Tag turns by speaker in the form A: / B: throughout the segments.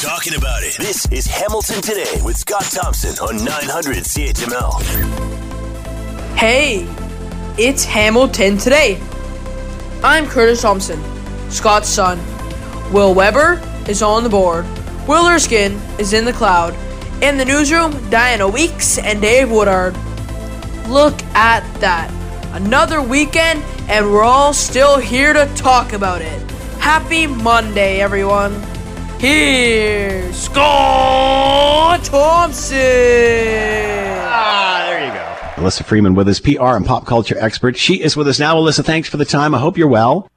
A: talking about it. This is Hamilton Today with Scott Thompson on 900 CHML.
B: Hey, it's Hamilton Today. I'm Curtis Thompson, Scott's son. Will Weber is on the board. Will Erskine is in the cloud. In the newsroom, Diana Weeks and Dave Woodard. Look at that. Another weekend, and we're all still here to talk about it. Happy Monday, everyone. Here's Scott Thompson.
C: Ah, there you go. Alyssa Freeman with us, PR and pop culture expert. She is with us now. Alyssa, thanks for the time. I hope you're well.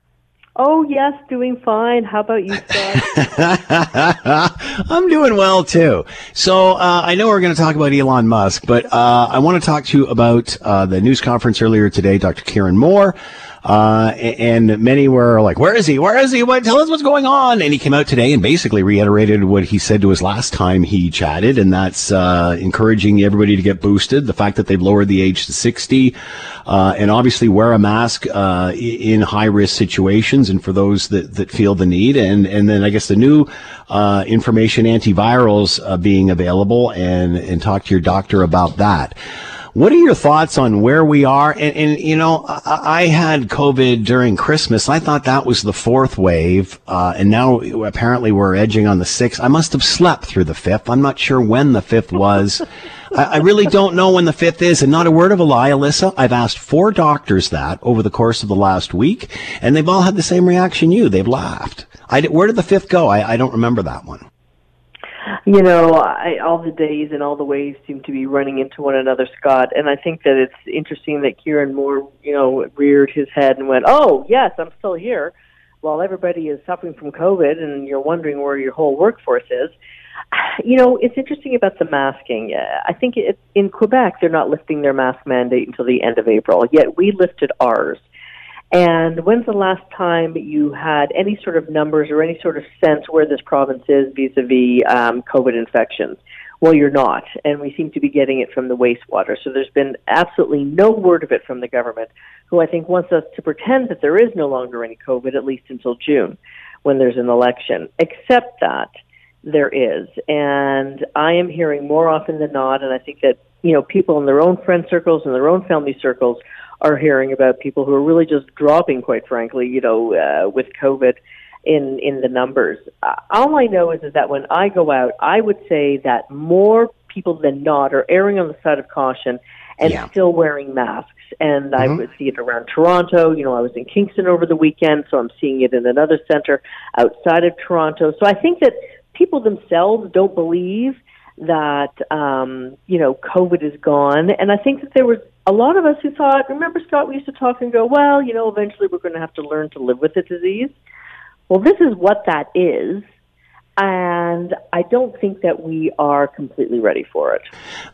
D: Oh, yes, doing fine. How about you,
C: Scott? I'm doing well, too. So, uh, I know we're going to talk about Elon Musk, but uh, I want to talk to you about uh, the news conference earlier today, Dr. Kieran Moore. Uh, and many were like, where is he? Where is he? What, tell us what's going on. And he came out today and basically reiterated what he said to us last time he chatted. And that's, uh, encouraging everybody to get boosted. The fact that they've lowered the age to 60, uh, and obviously wear a mask, uh, in high risk situations and for those that, that feel the need. And, and then I guess the new, uh, information antivirals, uh, being available and, and talk to your doctor about that. What are your thoughts on where we are? And, and you know, I, I, had COVID during Christmas. I thought that was the fourth wave, uh, and now apparently we're edging on the sixth. I must have slept through the fifth. I'm not sure when the fifth was. I, I really don't know when the fifth is, and not a word of a lie, Alyssa. I've asked four doctors that over the course of the last week, and they've all had the same reaction you. They've laughed. I, where did the fifth go? I, I don't remember that one.
D: You know, I, all the days and all the ways seem to be running into one another, Scott. And I think that it's interesting that Kieran Moore, you know, reared his head and went, "Oh, yes, I'm still here," while everybody is suffering from COVID, and you're wondering where your whole workforce is. You know, it's interesting about the masking. I think it, in Quebec, they're not lifting their mask mandate until the end of April. Yet we lifted ours. And when's the last time you had any sort of numbers or any sort of sense where this province is vis-a-vis um, COVID infections? Well, you're not, and we seem to be getting it from the wastewater. So there's been absolutely no word of it from the government, who I think wants us to pretend that there is no longer any COVID, at least until June, when there's an election. Except that there is, and I am hearing more often than not, and I think that you know people in their own friend circles and their own family circles are hearing about people who are really just dropping, quite frankly, you know, uh, with COVID in in the numbers. Uh, all I know is is that when I go out, I would say that more people than not are erring on the side of caution and yeah. still wearing masks. And mm-hmm. I would see it around Toronto. You know, I was in Kingston over the weekend, so I'm seeing it in another center outside of Toronto. So I think that people themselves don't believe that um, you know COVID is gone, and I think that there was a lot of us who thought, remember, Scott, we used to talk and go, well, you know, eventually we're going to have to learn to live with the disease. Well, this is what that is. And I don't think that we are completely ready for it.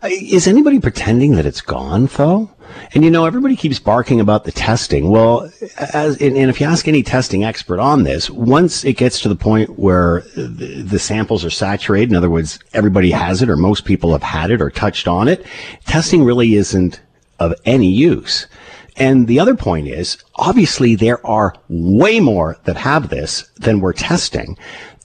C: Uh, is anybody pretending that it's gone, though? And you know, everybody keeps barking about the testing. Well, as, and, and, if you ask any testing expert on this, once it gets to the point where the, the, samples are saturated, in other words, everybody has it or most people have had it or touched on it, testing really isn't of any use. And the other point is, obviously there are way more that have this than we're testing.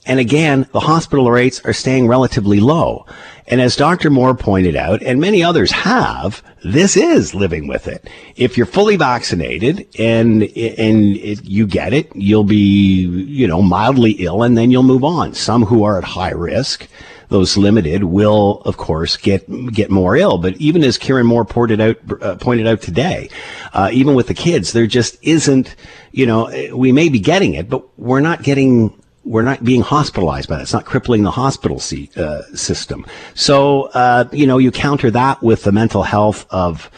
C: And again, the hospital rates are staying relatively low. And as Dr. Moore pointed out, and many others have, this is living with it. If you're fully vaccinated and, and it, you get it, you'll be, you know, mildly ill and then you'll move on. Some who are at high risk those limited will, of course, get get more ill. But even as Kieran Moore pointed out uh, pointed out today, uh, even with the kids, there just isn't. You know, we may be getting it, but we're not getting. We're not being hospitalized by that. It's not crippling the hospital uh, system. So, uh, you know, you counter that with the mental health of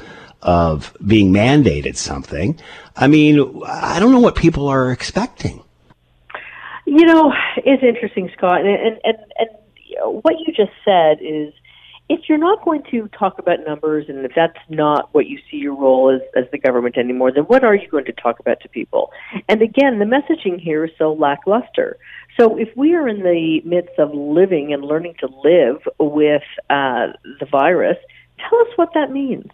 C: of being mandated something. I mean, I don't know what people are expecting.
D: You know, it's interesting, Scott, and and and, and what you just said is if you're not going to talk about numbers and if that's not what you see your role as, as the government anymore, then what are you going to talk about to people? And again, the messaging here is so lackluster. So if we are in the midst of living and learning to live with uh, the virus, tell us what that means.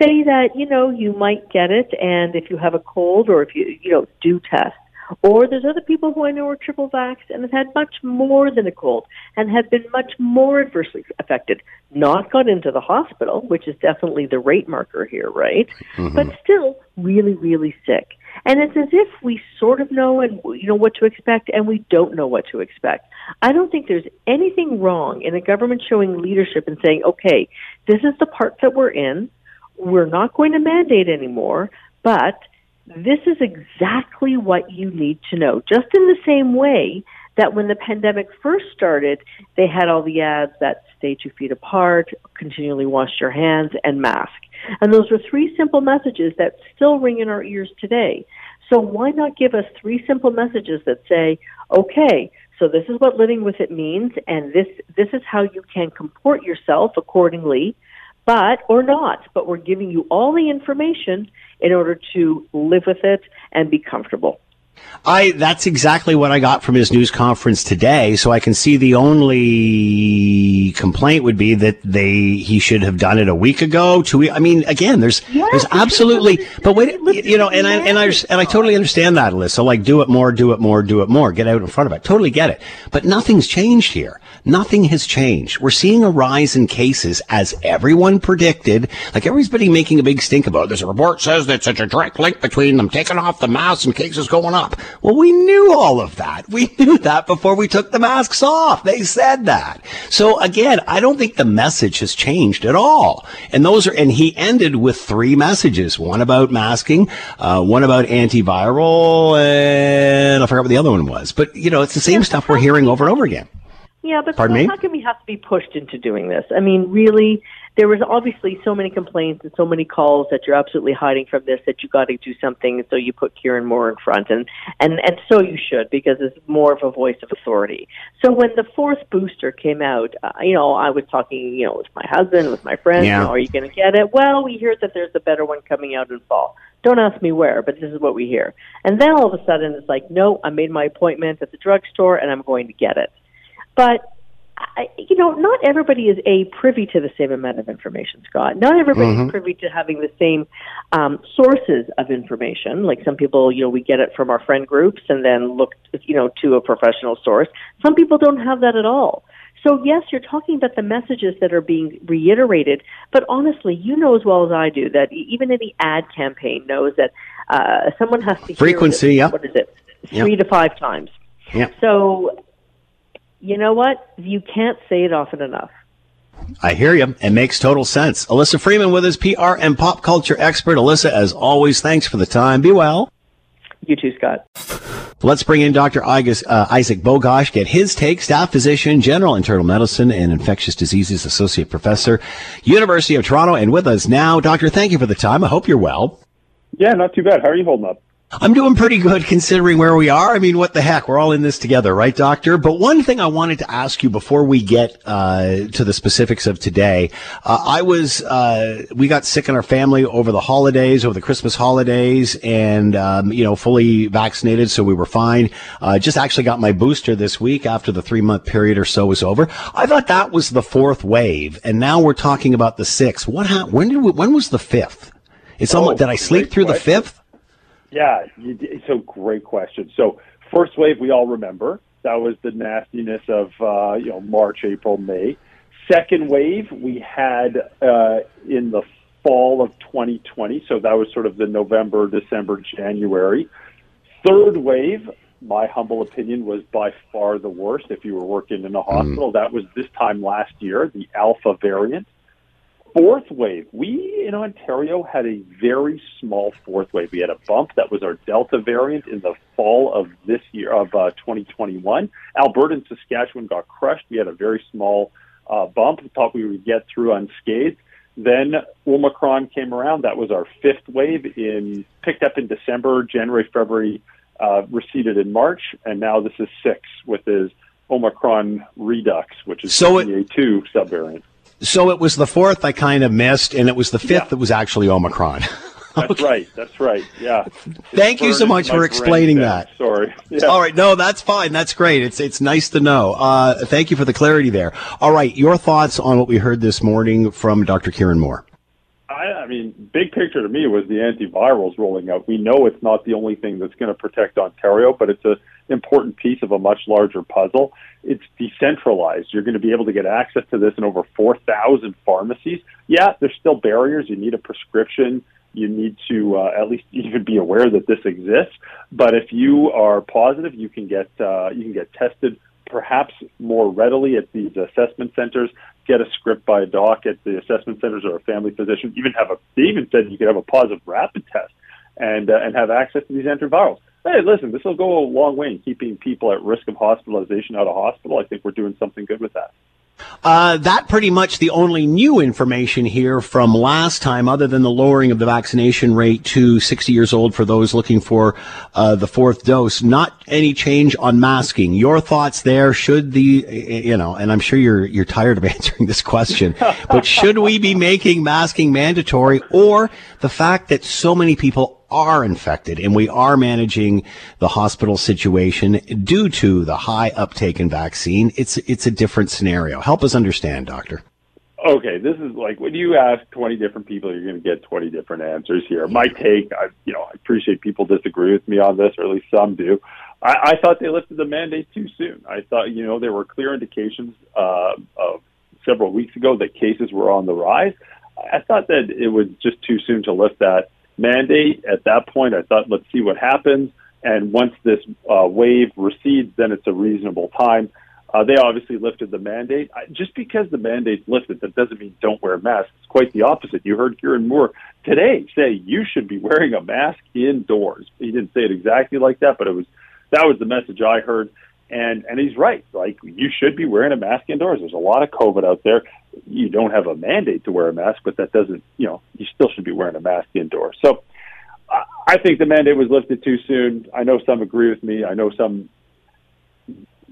D: Say that, you know, you might get it and if you have a cold or if you, you know, do test Or there's other people who I know are triple vaxxed and have had much more than a cold and have been much more adversely affected. Not got into the hospital, which is definitely the rate marker here, right? Mm-hmm. But still really, really sick. And it's as if we sort of know and you know what to expect and we don't know what to expect. I don't think there's anything wrong in a government showing leadership and saying, okay, this is the part that we're in. We're not going to mandate anymore, but this is exactly what you need to know. Just in the same way that when the pandemic first started, they had all the ads that stay two feet apart, continually wash your hands, and mask. And those were three simple messages that still ring in our ears today. So why not give us three simple messages that say, okay, so this is what living with it means, and this this is how you can comport yourself accordingly, but or not. But we're giving you all the information in order to live with it and be comfortable.
C: I that's exactly what I got from his news conference today. So I can see the only complaint would be that they he should have done it a week ago. Two I mean, again, there's yes, there's absolutely. But wait, you know, and I and I and I totally understand that, Alyssa. Like, do it more, do it more, do it more. Get out in front of it. Totally get it. But nothing's changed here. Nothing has changed. We're seeing a rise in cases as everyone predicted. Like everybody making a big stink about. It. There's a report says that such a direct link between them taking off the masks and cases going up. Well, we knew all of that. We knew that before we took the masks off. They said that. So again, I don't think the message has changed at all. And those are, and he ended with three messages. One about masking, uh, one about antiviral, and I forgot what the other one was. But, you know, it's the same stuff we're hearing over and over again.
D: Yeah, but
C: Pardon me?
D: how can we have to be pushed into doing this? I mean, really, there was obviously so many complaints and so many calls that you're absolutely hiding from this that you got to do something. So you put Kieran Moore in front, and and and so you should because it's more of a voice of authority. So when the fourth booster came out, uh, you know, I was talking, you know, with my husband, with my friends.
C: Yeah.
D: You know, are you going to get it? Well, we hear that there's a better one coming out in fall. Don't ask me where, but this is what we hear. And then all of a sudden, it's like, no, I made my appointment at the drugstore, and I'm going to get it. But I, you know, not everybody is a privy to the same amount of information, Scott. Not everybody mm-hmm. is privy to having the same um, sources of information. Like some people, you know, we get it from our friend groups and then look, you know, to a professional source. Some people don't have that at all. So yes, you're talking about the messages that are being reiterated, but honestly, you know as well as I do that even any ad campaign knows that uh, someone has to
C: frequency. Yeah.
D: What is it? Three yep. to five times.
C: Yeah.
D: So you know what? You can't say it often enough.
C: I hear you. It makes total sense. Alyssa Freeman with us, PR and pop culture expert. Alyssa, as always, thanks for the time. Be well.
D: You too, Scott.
C: Let's bring in Dr. Uh, Isaac Bogoch, get his take, staff physician, general internal medicine and infectious diseases associate professor, University of Toronto. And with us now, Doctor, thank you for the time. I hope you're well.
E: Yeah, not too bad. How are you holding up?
C: I'm doing pretty good considering where we are. I mean, what the heck? We're all in this together, right, Doctor? But one thing I wanted to ask you before we get uh, to the specifics of today, uh, I was uh, we got sick in our family over the holidays, over the Christmas holidays, and um, you know, fully vaccinated, so we were fine. Uh, just actually got my booster this week after the three month period or so was over. I thought that was the fourth wave, and now we're talking about the sixth. What happened? When did we, when was the fifth? It's oh, almost, did I sleep through question. the fifth?
E: Yeah, so great question. So first wave, we all remember that was the nastiness of uh, you know March, April, May. Second wave, we had uh, in the fall of 2020, so that was sort of the November, December, January. Third wave, my humble opinion, was by far the worst. If you were working in a mm. hospital, mm. that was this time last year, the Alpha variant fourth wave. We in Ontario had a very small fourth wave. We had a bump that was our Delta variant in the fall of this year of uh, 2021. Alberta and Saskatchewan got crushed. We had a very small uh, bump. We thought we would get through unscathed. Then Omicron came around. That was our fifth wave. In picked up in December, January, February, uh, receded in March, and now this is six with his Omicron Redux, which is so the BA2 subvariant.
C: So it was the fourth I kind of missed, and it was the fifth yeah. that was actually Omicron.
E: That's okay. right. That's right. Yeah.
C: Thank you so much for explaining that.
E: Sorry.
C: Yeah. All right. No, that's fine. That's great. It's it's nice to know. Uh, thank you for the clarity there. All right. Your thoughts on what we heard this morning from Dr. Kieran Moore?
E: I, I mean, big picture to me was the antivirals rolling out. We know it's not the only thing that's going to protect Ontario, but it's an important piece of a much larger puzzle. It's decentralized. You're going to be able to get access to this in over 4,000 pharmacies. Yeah, there's still barriers. You need a prescription. You need to uh, at least even be aware that this exists. But if you are positive, you can get uh, you can get tested perhaps more readily at these assessment centers. Get a script by a doc at the assessment centers or a family physician. Even have a they even said you could have a positive rapid test and uh, and have access to these antivirals. Hey, listen, this will go a long way in keeping people at risk of hospitalization out of hospital. I think we're doing something good with that.
C: Uh, that pretty much the only new information here from last time, other than the lowering of the vaccination rate to 60 years old for those looking for uh, the fourth dose. Not any change on masking. Your thoughts there? Should the you know? And I'm sure you're you're tired of answering this question, but should we be making masking mandatory, or the fact that so many people are infected and we are managing the hospital situation due to the high uptake in vaccine, it's it's a different scenario. Help us understand, doctor.
E: Okay, this is like when you ask 20 different people, you're going to get 20 different answers here. My take, I, you know, I appreciate people disagree with me on this, or at least some do. I, I thought they lifted the mandate too soon. I thought, you know, there were clear indications uh, of several weeks ago that cases were on the rise. I thought that it was just too soon to lift that mandate. At that point, I thought, let's see what happens. And once this uh, wave recedes, then it's a reasonable time. Uh, they obviously lifted the mandate. I, just because the mandate's lifted, that doesn't mean don't wear masks. It's quite the opposite. You heard Kieran Moore today say you should be wearing a mask indoors. He didn't say it exactly like that, but it was that was the message I heard. And and he's right. Like you should be wearing a mask indoors. There's a lot of COVID out there you don't have a mandate to wear a mask, but that doesn't, you know, you still should be wearing a mask indoors. So I think the mandate was lifted too soon. I know some agree with me. I know some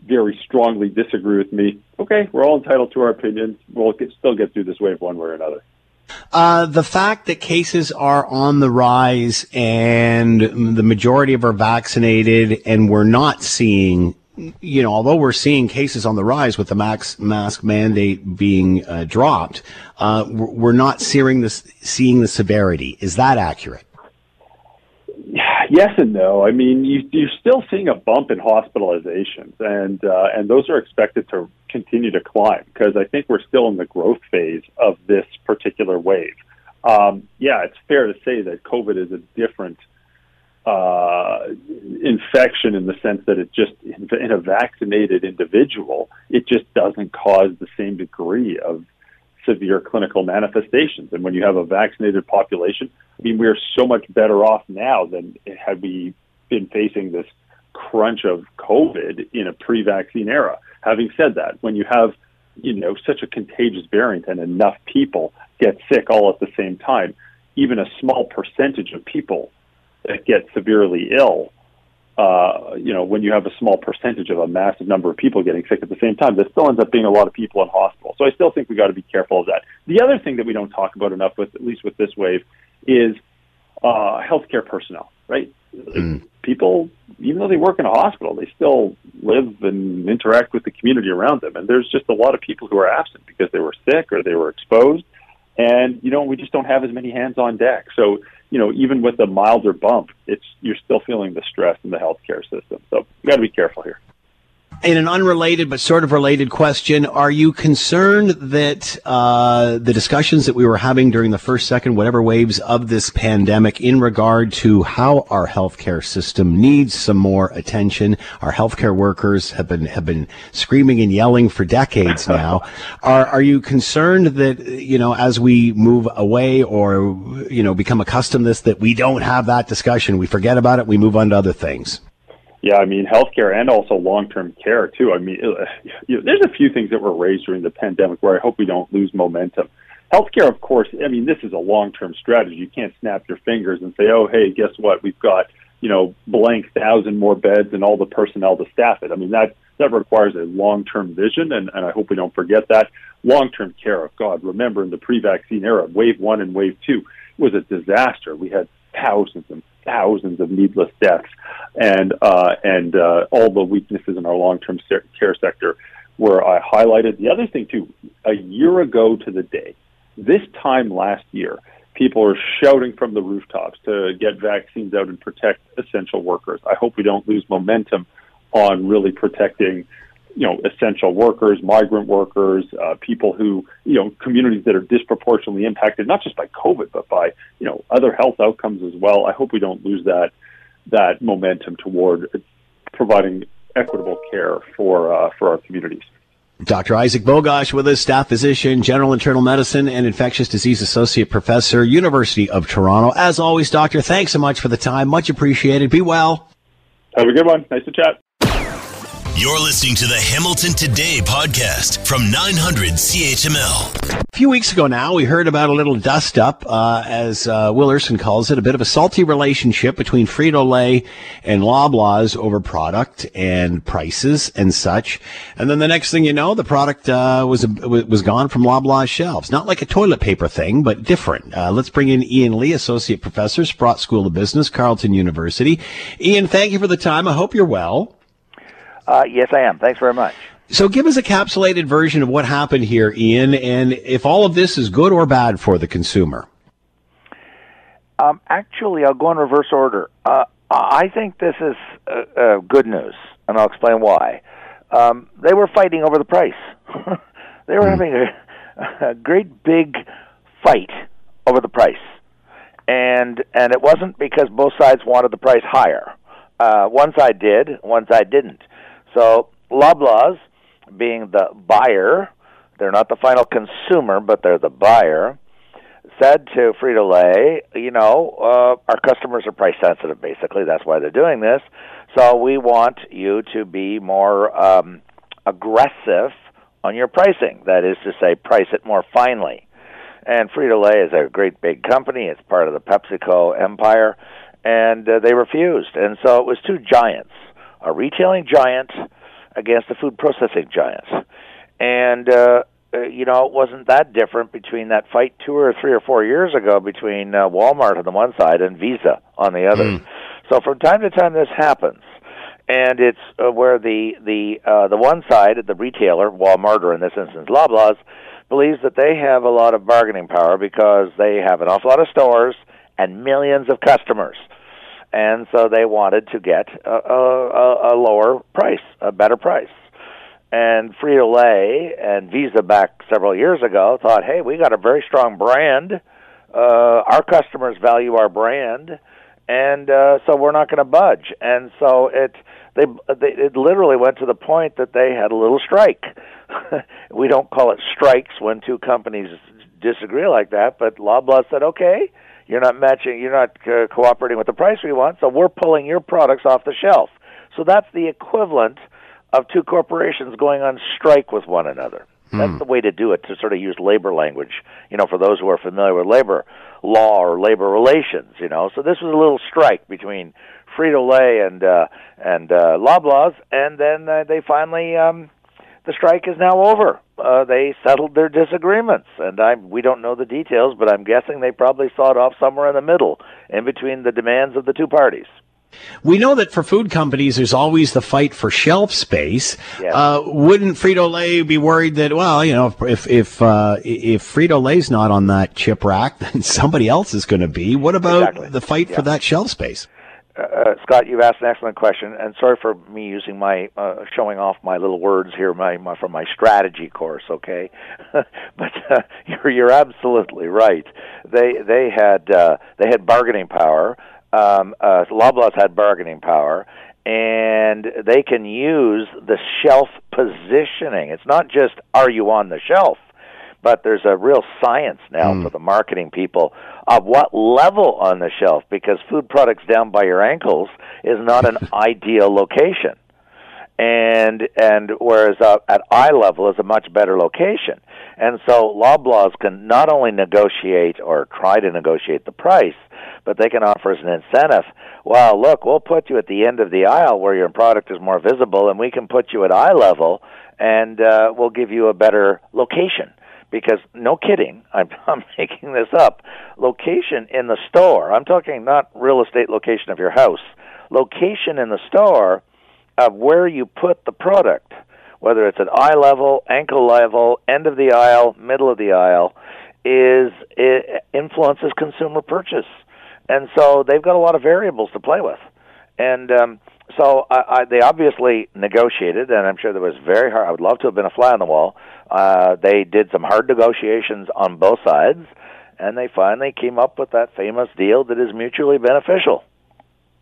E: very strongly disagree with me. Okay, we're all entitled to our opinions. We'll get, still get through this wave one way or another.
C: Uh, the fact that cases are on the rise and the majority of are vaccinated and we're not seeing you know, although we're seeing cases on the rise with the max mask mandate being uh, dropped, uh, we're not seeing this seeing the severity. Is that accurate?
E: Yes and no. I mean, you, are still seeing a bump in hospitalizations, and uh, and those are expected to continue to climb because I think we're still in the growth phase of this particular wave. Um, yeah, it's fair to say that COVID is a different uh, infection in the sense that it just in a vaccinated individual, it just doesn't cause the same degree of severe clinical manifestations. And when you have a vaccinated population, I mean, we're so much better off now than had we been facing this crunch of COVID in a pre-vaccine era. Having said that, when you have you know such a contagious variant and enough people get sick all at the same time, even a small percentage of people that get severely ill, uh, you know, when you have a small percentage of a massive number of people getting sick at the same time, there still ends up being a lot of people in hospital. So I still think we got to be careful of that. The other thing that we don't talk about enough, with at least with this wave, is uh, healthcare personnel. Right? Mm. People, even though they work in a hospital, they still live and interact with the community around them. And there's just a lot of people who are absent because they were sick or they were exposed. And you know, we just don't have as many hands on deck. So you know, even with a milder bump, it's you're still feeling the stress in the healthcare system. So you got to be careful here.
C: In an unrelated but sort of related question, are you concerned that uh, the discussions that we were having during the first, second, whatever waves of this pandemic in regard to how our healthcare system needs some more attention? Our healthcare workers have been have been screaming and yelling for decades now. are are you concerned that you know as we move away or you know become accustomed to this that we don't have that discussion, we forget about it, we move on to other things?
E: Yeah, I mean, healthcare and also long-term care too. I mean, uh, you know, there's a few things that were raised during the pandemic where I hope we don't lose momentum. Healthcare, of course. I mean, this is a long-term strategy. You can't snap your fingers and say, "Oh, hey, guess what? We've got you know blank thousand more beds and all the personnel to staff it." I mean, that that requires a long-term vision, and, and I hope we don't forget that. Long-term care. Oh, God, remember in the pre-vaccine era, wave one and wave two was a disaster. We had thousands and thousands of needless deaths, and uh, and uh, all the weaknesses in our long-term care sector were I highlighted. The other thing too, a year ago to the day, this time last year, people are shouting from the rooftops to get vaccines out and protect essential workers. I hope we don't lose momentum on really protecting you know essential workers, migrant workers, uh, people who you know communities that are disproportionately impacted not just by COVID but by you know other health outcomes as well. I hope we don't lose that that momentum toward providing equitable care for uh, for our communities.
C: Dr. Isaac Bogoch with us, staff physician, general internal medicine and infectious disease associate professor, University of Toronto. As always, doctor, thanks so much for the time. Much appreciated. Be well.
E: Have a good one. Nice to chat.
A: You're listening to the Hamilton Today podcast from 900 CHML.
C: A few weeks ago now, we heard about a little dust up, uh, as uh, Will Erskine calls it, a bit of a salty relationship between Frito Lay and Loblaws over product and prices and such. And then the next thing you know, the product uh, was was gone from Loblaws shelves. Not like a toilet paper thing, but different. Uh, let's bring in Ian Lee, associate professor, Sprott School of Business, Carleton University. Ian, thank you for the time. I hope you're well.
F: Uh, yes, I am. Thanks very much.
C: So give us a capsulated version of what happened here, Ian, and if all of this is good or bad for the consumer.
F: Um, actually, I'll go in reverse order. Uh, I think this is uh, uh, good news, and I'll explain why. Um, they were fighting over the price. they were mm. having a, a great big fight over the price, and and it wasn't because both sides wanted the price higher. Uh, one side did, one side didn't. So Loblaws, being the buyer, they're not the final consumer, but they're the buyer, said to Frito Lay, you know, uh, our customers are price sensitive. Basically, that's why they're doing this. So we want you to be more um, aggressive on your pricing. That is to say, price it more finely. And Frito Lay is a great big company. It's part of the PepsiCo empire, and uh, they refused. And so it was two giants a retailing giant against a food processing giant. And, uh, uh, you know, it wasn't that different between that fight two or three or four years ago between uh, Walmart on the one side and Visa on the other. Mm. So from time to time, this happens, and it's uh, where the the uh, the one side, the retailer, Walmart or in this instance Loblaws, believes that they have a lot of bargaining power because they have an awful lot of stores and millions of customers and so they wanted to get a, a, a lower price, a better price. And Frito Lay and Visa back several years ago thought, hey, we got a very strong brand. Uh, our customers value our brand, and uh, so we're not going to budge. And so it they, they it literally went to the point that they had a little strike. we don't call it strikes when two companies disagree like that, but Loblaw said, okay, you're not matching. You're not uh, cooperating with the price we want, so we're pulling your products off the shelf. So that's the equivalent of two corporations going on strike with one another. Hmm. That's the way to do it to sort of use labor language, you know, for those who are familiar with labor law or labor relations, you know. So this was a little strike between Frito Lay and uh, and uh, Loblaws, and then uh, they finally um, the strike is now over. Uh, they settled their disagreements, and I we don't know the details, but I'm guessing they probably saw it off somewhere in the middle, in between the demands of the two parties.
C: We know that for food companies, there's always the fight for shelf space. Yes. Uh, wouldn't Frito Lay be worried that, well, you know, if if uh, if Frito Lay's not on that chip rack, then somebody else is going to be? What about exactly. the fight yeah. for that shelf space?
F: Uh, Scott, you've asked an excellent question, and sorry for me using my uh, showing off my little words here, my, my from my strategy course. Okay, but uh, you're you're absolutely right. They they had uh, they had bargaining power. Um, uh, Loblaws had bargaining power, and they can use the shelf positioning. It's not just are you on the shelf but there's a real science now mm. for the marketing people of what level on the shelf because food products down by your ankles is not an ideal location. And and whereas uh, at eye level is a much better location. And so Loblaws can not only negotiate or try to negotiate the price but they can offer as an incentive. Well look we'll put you at the end of the aisle where your product is more visible and we can put you at eye level and uh, we'll give you a better location because no kidding, I'm, I'm making this up. Location in the store, I'm talking not real estate location of your house, location in the store of where you put the product, whether it's at eye level, ankle level, end of the aisle, middle of the aisle, is it influences consumer purchase, and so they've got a lot of variables to play with, and um, so I, I, they obviously negotiated, and I'm sure there was very hard. I would love to have been a fly on the wall. Uh, they did some hard negotiations on both sides, and they finally came up with that famous deal that is mutually beneficial.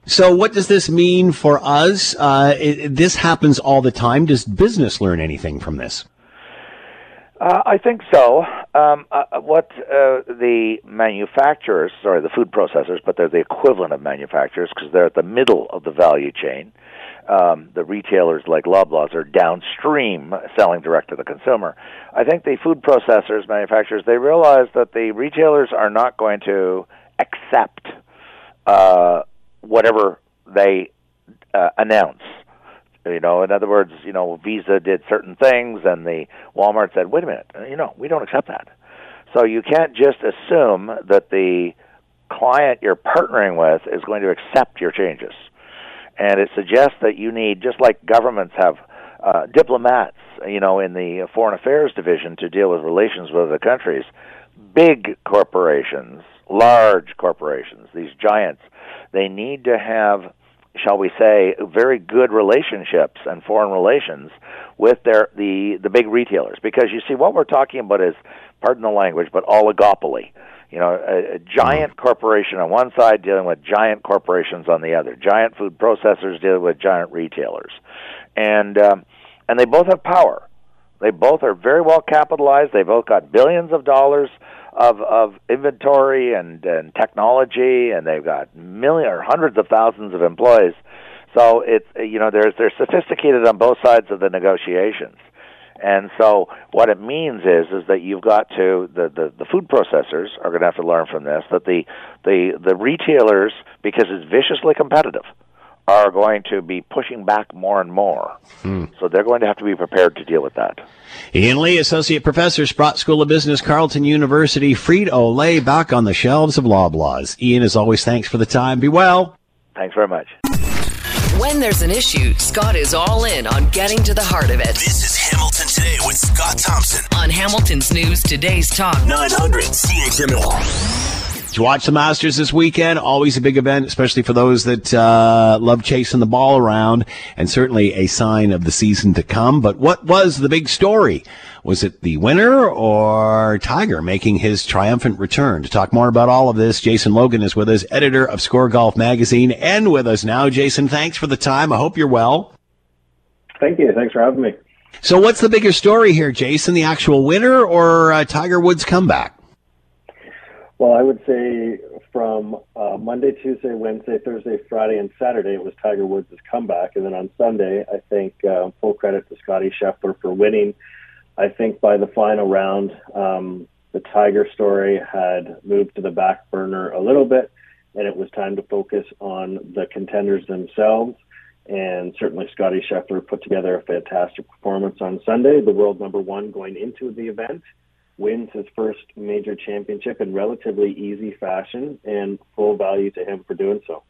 C: So, what does this mean for us? Uh, it, this happens all the time. Does business learn anything from this?
F: Uh, I think so. Um, uh, what uh, the manufacturers, sorry, the food processors, but they're the equivalent of manufacturers because they're at the middle of the value chain. Um, the retailers like Loblaws are downstream selling direct to the consumer. I think the food processors, manufacturers, they realize that the retailers are not going to accept uh, whatever they uh, announce you know, in other words, you know, Visa did certain things, and the Walmart said, "Wait a minute, you know, we don't accept that." So you can't just assume that the client you're partnering with is going to accept your changes. And it suggests that you need, just like governments have uh, diplomats, you know, in the foreign affairs division to deal with relations with other countries, big corporations, large corporations, these giants, they need to have shall we say, very good relationships and foreign relations with their the the big retailers. Because you see, what we're talking about is, pardon the language, but oligopoly. You know, a, a giant corporation on one side dealing with giant corporations on the other, giant food processors dealing with giant retailers, and um, and they both have power. They both are very well capitalized. They both got billions of dollars of of inventory and and technology, and they've got million or hundreds of thousands of employees. So it's you know they're they're sophisticated on both sides of the negotiations. And so what it means is is that you've got to the, the, the food processors are going to have to learn from this that the the the retailers because it's viciously competitive are going to be pushing back more and more. Hmm. So they're going to have to be prepared to deal with that.
C: Ian Lee, Associate Professor, Sprott School of Business, Carleton University, Frito-Lay, back on the shelves of Loblaws. Ian, as always, thanks for the time. Be well.
F: Thanks very much.
G: When there's an issue, Scott is all in on getting to the heart of it.
A: This is Hamilton Today with Scott Thompson
G: on Hamilton's News Today's Talk
A: 900 CHML.
C: To watch the Masters this weekend, always a big event, especially for those that uh, love chasing the ball around, and certainly a sign of the season to come. But what was the big story? Was it the winner or Tiger making his triumphant return? To talk more about all of this, Jason Logan is with us, editor of Score Golf Magazine, and with us now. Jason, thanks for the time. I hope you're well.
H: Thank you. Thanks for having me.
C: So, what's the bigger story here, Jason? The actual winner or uh, Tiger Woods' comeback?
H: Well, I would say from uh, Monday, Tuesday, Wednesday, Thursday, Friday, and Saturday, it was Tiger Woods' comeback. And then on Sunday, I think uh, full credit to Scotty Scheffler for winning. I think by the final round, um, the Tiger story had moved to the back burner a little bit, and it was time to focus on the contenders themselves. And certainly, Scotty Scheffler put together a fantastic performance on Sunday, the world number one going into the event wins his first major championship in relatively easy fashion and full value to him for doing so.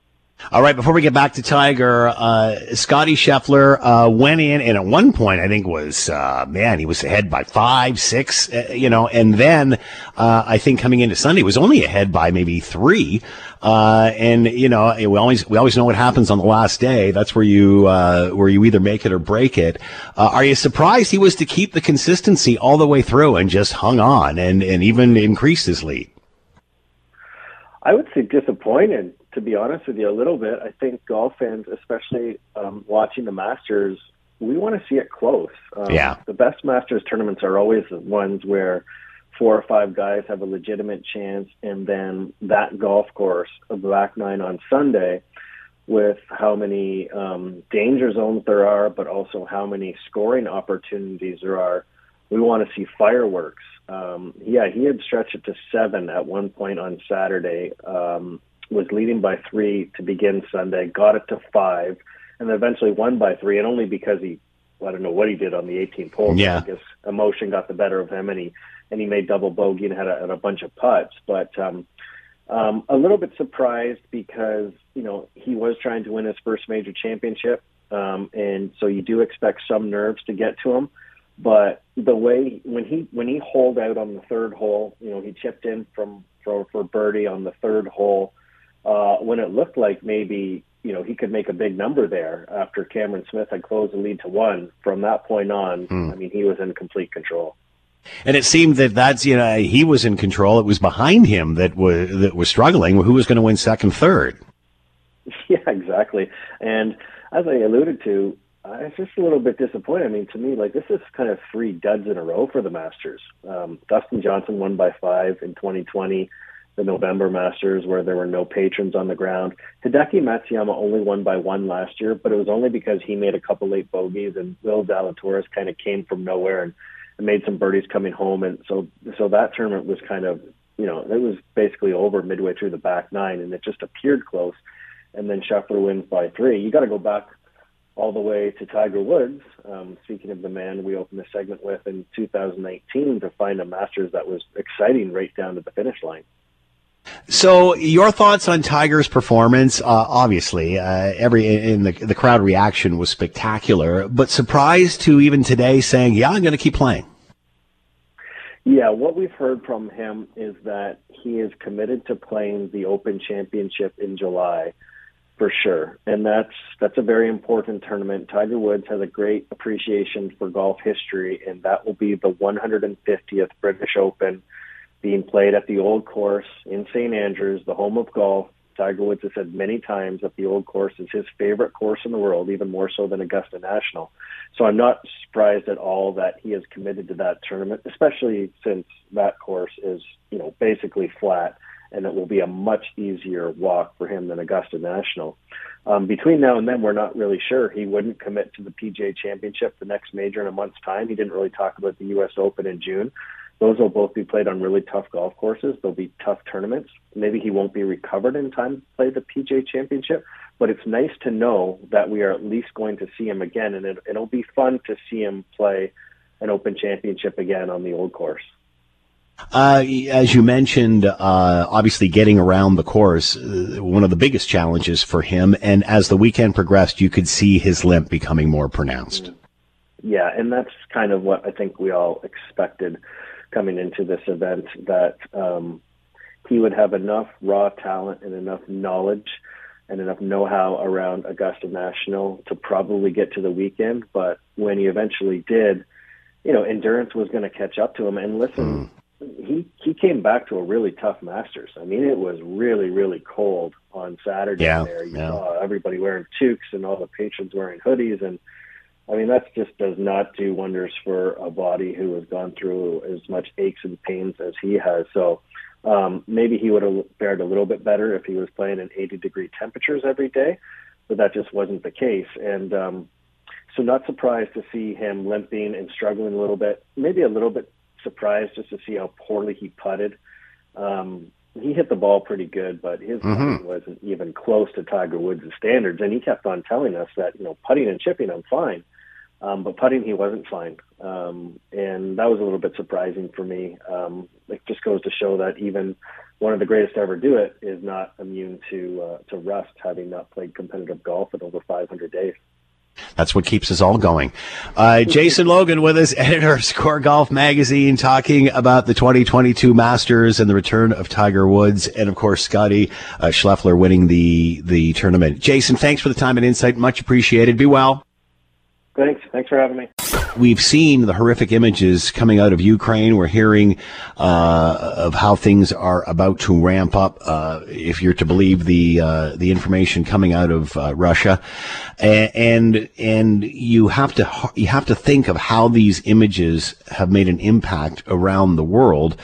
C: All right, before we get back to Tiger, uh, Scotty Scheffler uh, went in, and at one point, I think was uh, man, he was ahead by five, six, uh, you know, and then uh, I think coming into Sunday was only ahead by maybe three. Uh, and you know, we always we always know what happens on the last day. That's where you where you either make it or break it. are you surprised he was to keep the consistency all the way through and just hung on and and even increased his lead?
H: I would say disappointed to be honest with you, a little bit. I think golf fans, especially um, watching the Masters, we want to see it close.
C: Um, yeah.
H: The best Masters tournaments are always the ones where four or five guys have a legitimate chance, and then that golf course, the back nine on Sunday, with how many um, danger zones there are, but also how many scoring opportunities there are. We want to see fireworks. Um, yeah, he had stretched it to seven at one point on Saturday. Um, was leading by three to begin Sunday, got it to five, and then eventually won by three, and only because he, well, I don't know what he did on the 18th hole.
C: Yeah.
H: I guess emotion got the better of him, and he and he made double bogey and had a, had a bunch of putts. But um, um, a little bit surprised because you know he was trying to win his first major championship, um, and so you do expect some nerves to get to him. But the way when he when he holed out on the third hole, you know, he chipped in from for for birdie on the third hole. Uh, when it looked like maybe you know he could make a big number there after Cameron Smith had closed the lead to one. From that point on, I mean, he was in complete control.
C: And it seemed that that's you know he was in control. It was behind him that was that was struggling. Who was going to win second, third?
H: Yeah, exactly. And as I alluded to, I was just a little bit disappointed. I mean, to me, like this is kind of three duds in a row for the Masters. Um, Dustin Johnson won by five in 2020, the November Masters, where there were no patrons on the ground. Hideki Matsuyama only won by one last year, but it was only because he made a couple late bogeys, and Will Zalatoris kind of came from nowhere and, and made some birdies coming home, and so so that tournament was kind of you know it was basically over midway through the back nine, and it just appeared close. And then Scheffler wins by three. You got to go back all the way to Tiger Woods. Um, speaking of the man we opened the segment with in 2019 to find a Masters that was exciting right down to the finish line.
C: So, your thoughts on Tiger's performance? Uh, obviously, uh, every in the the crowd reaction was spectacular, but surprised to even today saying, "Yeah, I'm going to keep playing."
H: Yeah, what we've heard from him is that he is committed to playing the Open Championship in July for sure. And that's that's a very important tournament. Tiger Woods has a great appreciation for golf history and that will be the 150th British Open being played at the old course in St Andrews, the home of golf. Tiger Woods has said many times that the old course is his favorite course in the world, even more so than Augusta National. So I'm not surprised at all that he is committed to that tournament, especially since that course is, you know, basically flat and it will be a much easier walk for him than Augusta National. Um, between now and then, we're not really sure. He wouldn't commit to the PGA Championship, the next major in a month's time. He didn't really talk about the U.S. Open in June. Those will both be played on really tough golf courses. They'll be tough tournaments. Maybe he won't be recovered in time to play the PGA Championship, but it's nice to know that we are at least going to see him again, and it, it'll be fun to see him play an Open Championship again on the old course.
C: Uh, as you mentioned, uh, obviously getting around the course, uh, one of the biggest challenges for him. And as the weekend progressed, you could see his limp becoming more pronounced.
H: Yeah, and that's kind of what I think we all expected coming into this event that um, he would have enough raw talent and enough knowledge and enough know-how around Augusta National to probably get to the weekend. But when he eventually did, you know, endurance was going to catch up to him. And listen, mm. he he came back to a really tough Masters. I mean, it was really really cold on Saturday.
C: Yeah,
H: there you
C: yeah.
H: saw everybody wearing toques and all the patrons wearing hoodies and. I mean, that just does not do wonders for a body who has gone through as much aches and pains as he has. So um, maybe he would have fared a little bit better if he was playing in 80 degree temperatures every day, but that just wasn't the case. And um, so, not surprised to see him limping and struggling a little bit. Maybe a little bit surprised just to see how poorly he putted. Um, he hit the ball pretty good, but his
C: Mhm.
H: putting wasn't even close to Tiger Woods' standards. And he kept on telling us that you know putting and chipping, I'm fine, um, but putting he wasn't fine. Um, and that was a little bit surprising for me. Um, it just goes to show that even one of the greatest to ever do it is not immune to uh, to rust, having not played competitive golf in over 500 days.
C: That's what keeps us all going. Uh, Jason Logan with us, editor of Score Golf Magazine, talking about the 2022 Masters and the return of Tiger Woods, and of course Scotty uh, Scheffler winning the the tournament. Jason, thanks for the time and insight. Much appreciated. Be well.
H: Thanks. Thanks for having me.
C: We've seen the horrific images coming out of Ukraine. We're hearing uh, of how things are about to ramp up, uh, if you're to believe the uh, the information coming out of uh, Russia, and and you have to you have to think of how these images have made an impact around the world.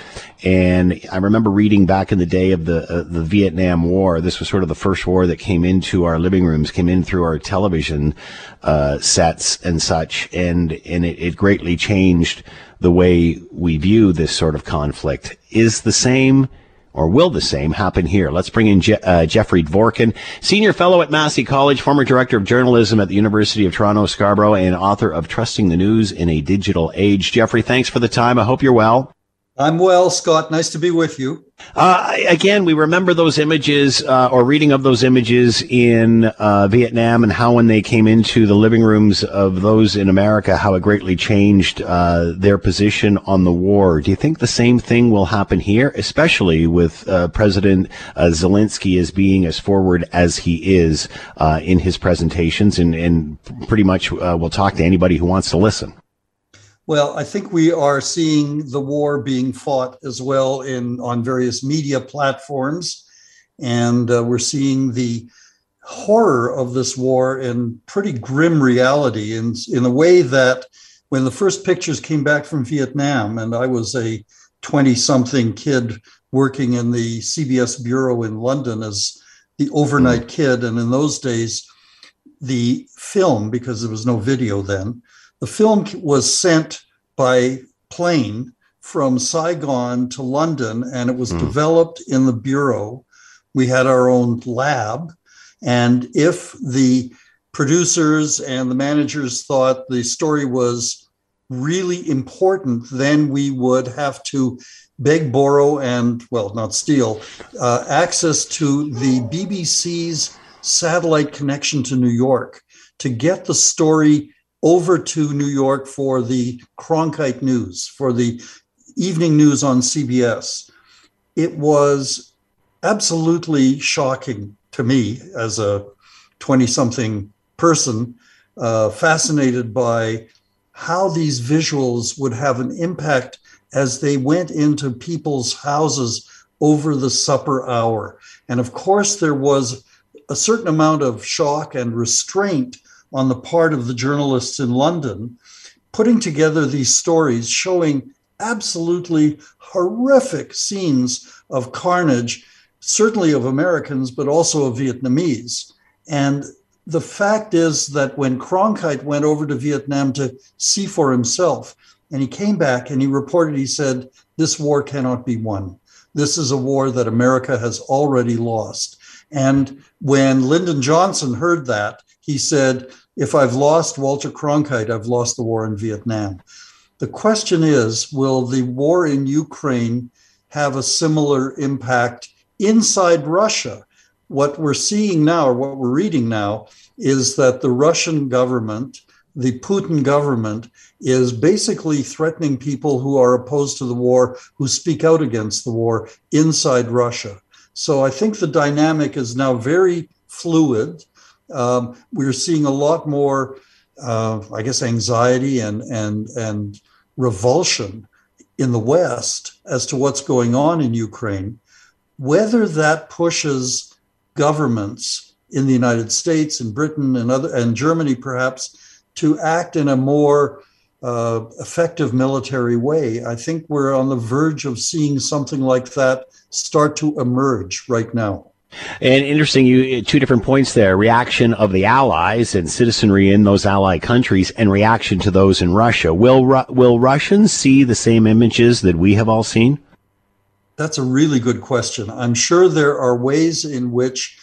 C: And I remember reading back in the day of the uh, the Vietnam War. This was sort of the first war that came into our living rooms, came in through our television uh, sets and such, and and it, it greatly changed the way we view this sort of conflict. Is the same or will the same happen here? Let's bring in Je- uh, Jeffrey Dvorkin, senior fellow at Massey College, former director of journalism at the University of Toronto Scarborough, and author of Trusting the News in a Digital Age. Jeffrey, thanks for the time. I hope you're well.
I: I'm well, Scott. Nice to be with you.
C: Uh, again, we remember those images uh, or reading of those images in uh, Vietnam and how when they came into the living rooms of those in America, how it greatly changed uh, their position on the war. Do you think the same thing will happen here, especially with uh, President uh, Zelensky as being as forward as he is in his presentations and, and pretty much will talk to anybody who wants to listen?
I: Well, I think we are seeing the war being fought as well in on various media platforms, and uh, we're seeing the horror of this war in pretty grim reality. In in a way that when the first pictures came back from Vietnam, and I was a twenty-something kid working in the CBS bureau in London as the overnight kid, and in those days, the film because there was no video then the film was sent by plane from Saigon to London and it was mm. developed in the Bureau. We had our own lab. And if the producers and the managers thought the story was really important, then we would have to beg, borrow, and, well, not steal, uh, access to the BBC's satellite connection to New York to get the story over to New York for the Cronkite News, for the evening news on CBS. It was absolutely shocking to me as a 20 something person, uh, fascinated by how these visuals would have an impact as they went into people's houses over the supper hour. And of course, there was a certain amount of shock and restraint on the part of the journalists in London, putting together these stories showing absolutely horrific scenes of carnage, certainly of Americans, but also of Vietnamese. And the fact is that when Cronkite went over to Vietnam to see for himself, and he came back and he reported, he said, This war cannot be won. This is a war that America has already lost. And when Lyndon Johnson heard that, he said, If I've lost Walter Cronkite, I've lost the war in Vietnam. The question is Will the war in Ukraine have a similar impact inside Russia? What we're seeing now, or what we're reading now, is that the Russian government, the Putin government, is basically threatening people who are opposed to the war, who speak out against the war inside Russia. So I think the dynamic is now very fluid. Um, we're seeing a lot more, uh, I guess, anxiety and and and revulsion in the West as to what's going on in Ukraine. Whether that pushes governments in the United States and Britain and other and Germany perhaps to act in a more uh, effective military way. I think we're on the verge of seeing something like that start to emerge right now.
C: And interesting, you two different points there: reaction of the allies and citizenry in those allied countries, and reaction to those in Russia. Will will Russians see the same images that we have all seen?
I: That's a really good question. I'm sure there are ways in which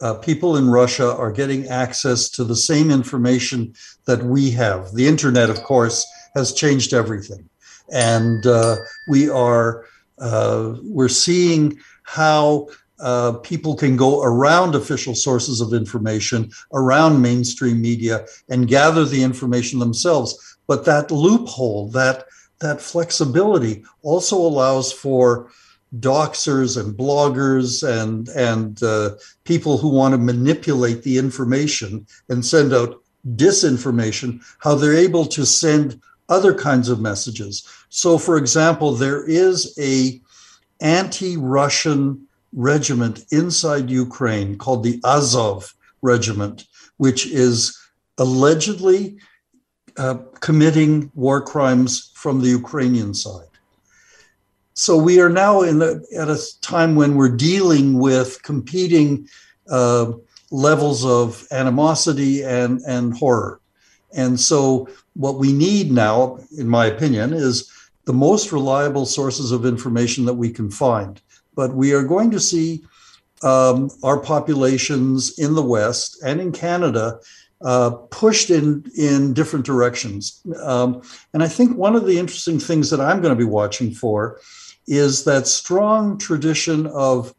I: uh, people in Russia are getting access to the same information that we have. The internet, of course, has changed everything, and uh, we are uh, we're seeing how uh, people can go around official sources of information, around mainstream media, and gather the information themselves. But that loophole, that that flexibility, also allows for doxers and bloggers and and uh, people who want to manipulate the information and send out disinformation. How they're able to send other kinds of messages. So, for example, there is a anti-Russian regiment inside Ukraine called the Azov Regiment, which is allegedly uh, committing war crimes from the Ukrainian side. So we are now in a, at a time when we're dealing with competing uh, levels of animosity and, and horror. And so what we need now, in my opinion, is the most reliable sources of information that we can find but we are going to see um, our populations in the West and in Canada uh, pushed in in different directions. Um, and I think one of the interesting things that I'm going to be watching for is that strong tradition of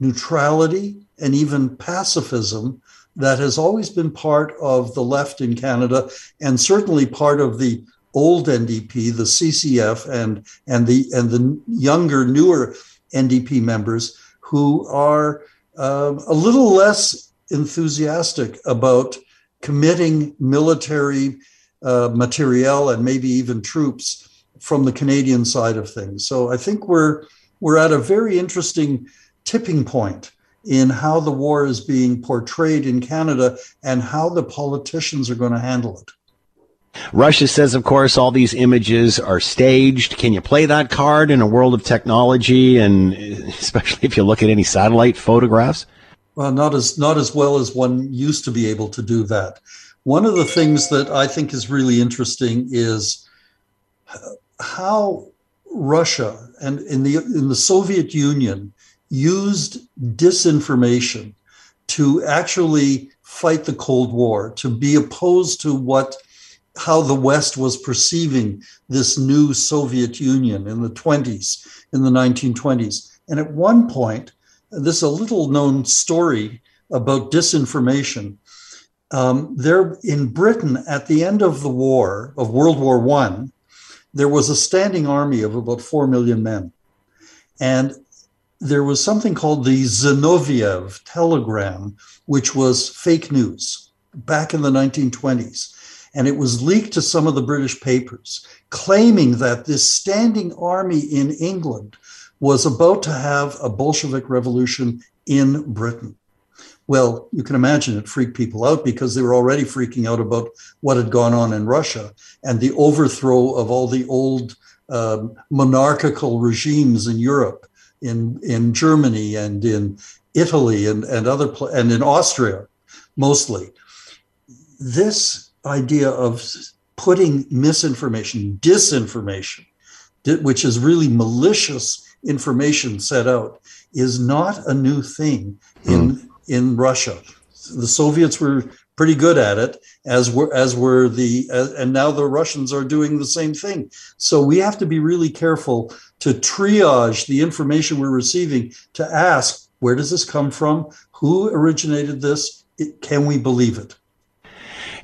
I: neutrality and even pacifism that has always been part of the left in Canada and certainly part of the old NDP, the CCF, and and the and the younger, newer NDP members who are uh, a little less enthusiastic about committing military uh, materiel and maybe even troops from the Canadian side of things. So I think we're we're at a very interesting tipping point in how the war is being portrayed in Canada and how the politicians are going to handle it.
C: Russia says, of course, all these images are staged. Can you play that card in a world of technology, and especially if you look at any satellite photographs?
I: Well, not as not as well as one used to be able to do that. One of the things that I think is really interesting is how Russia and in the in the Soviet Union used disinformation to actually fight the Cold War, to be opposed to what how the West was perceiving this new Soviet Union in the 20s, in the 1920s. And at one point, this is a little known story about disinformation. Um, there in Britain at the end of the war of World War One, there was a standing army of about four million men, and there was something called the Zinoviev telegram, which was fake news back in the 1920s. And it was leaked to some of the British papers, claiming that this standing army in England was about to have a Bolshevik revolution in Britain. Well, you can imagine it freaked people out because they were already freaking out about what had gone on in Russia and the overthrow of all the old um, monarchical regimes in Europe in in Germany and in Italy and and other pl- and in Austria mostly. This idea of putting misinformation, disinformation, which is really malicious information set out, is not a new thing in mm. in Russia. The Soviets were pretty good at it, as were as were the uh, and now the Russians are doing the same thing. So we have to be really careful to triage the information we're receiving to ask where does this come from? Who originated this? It, can we believe it?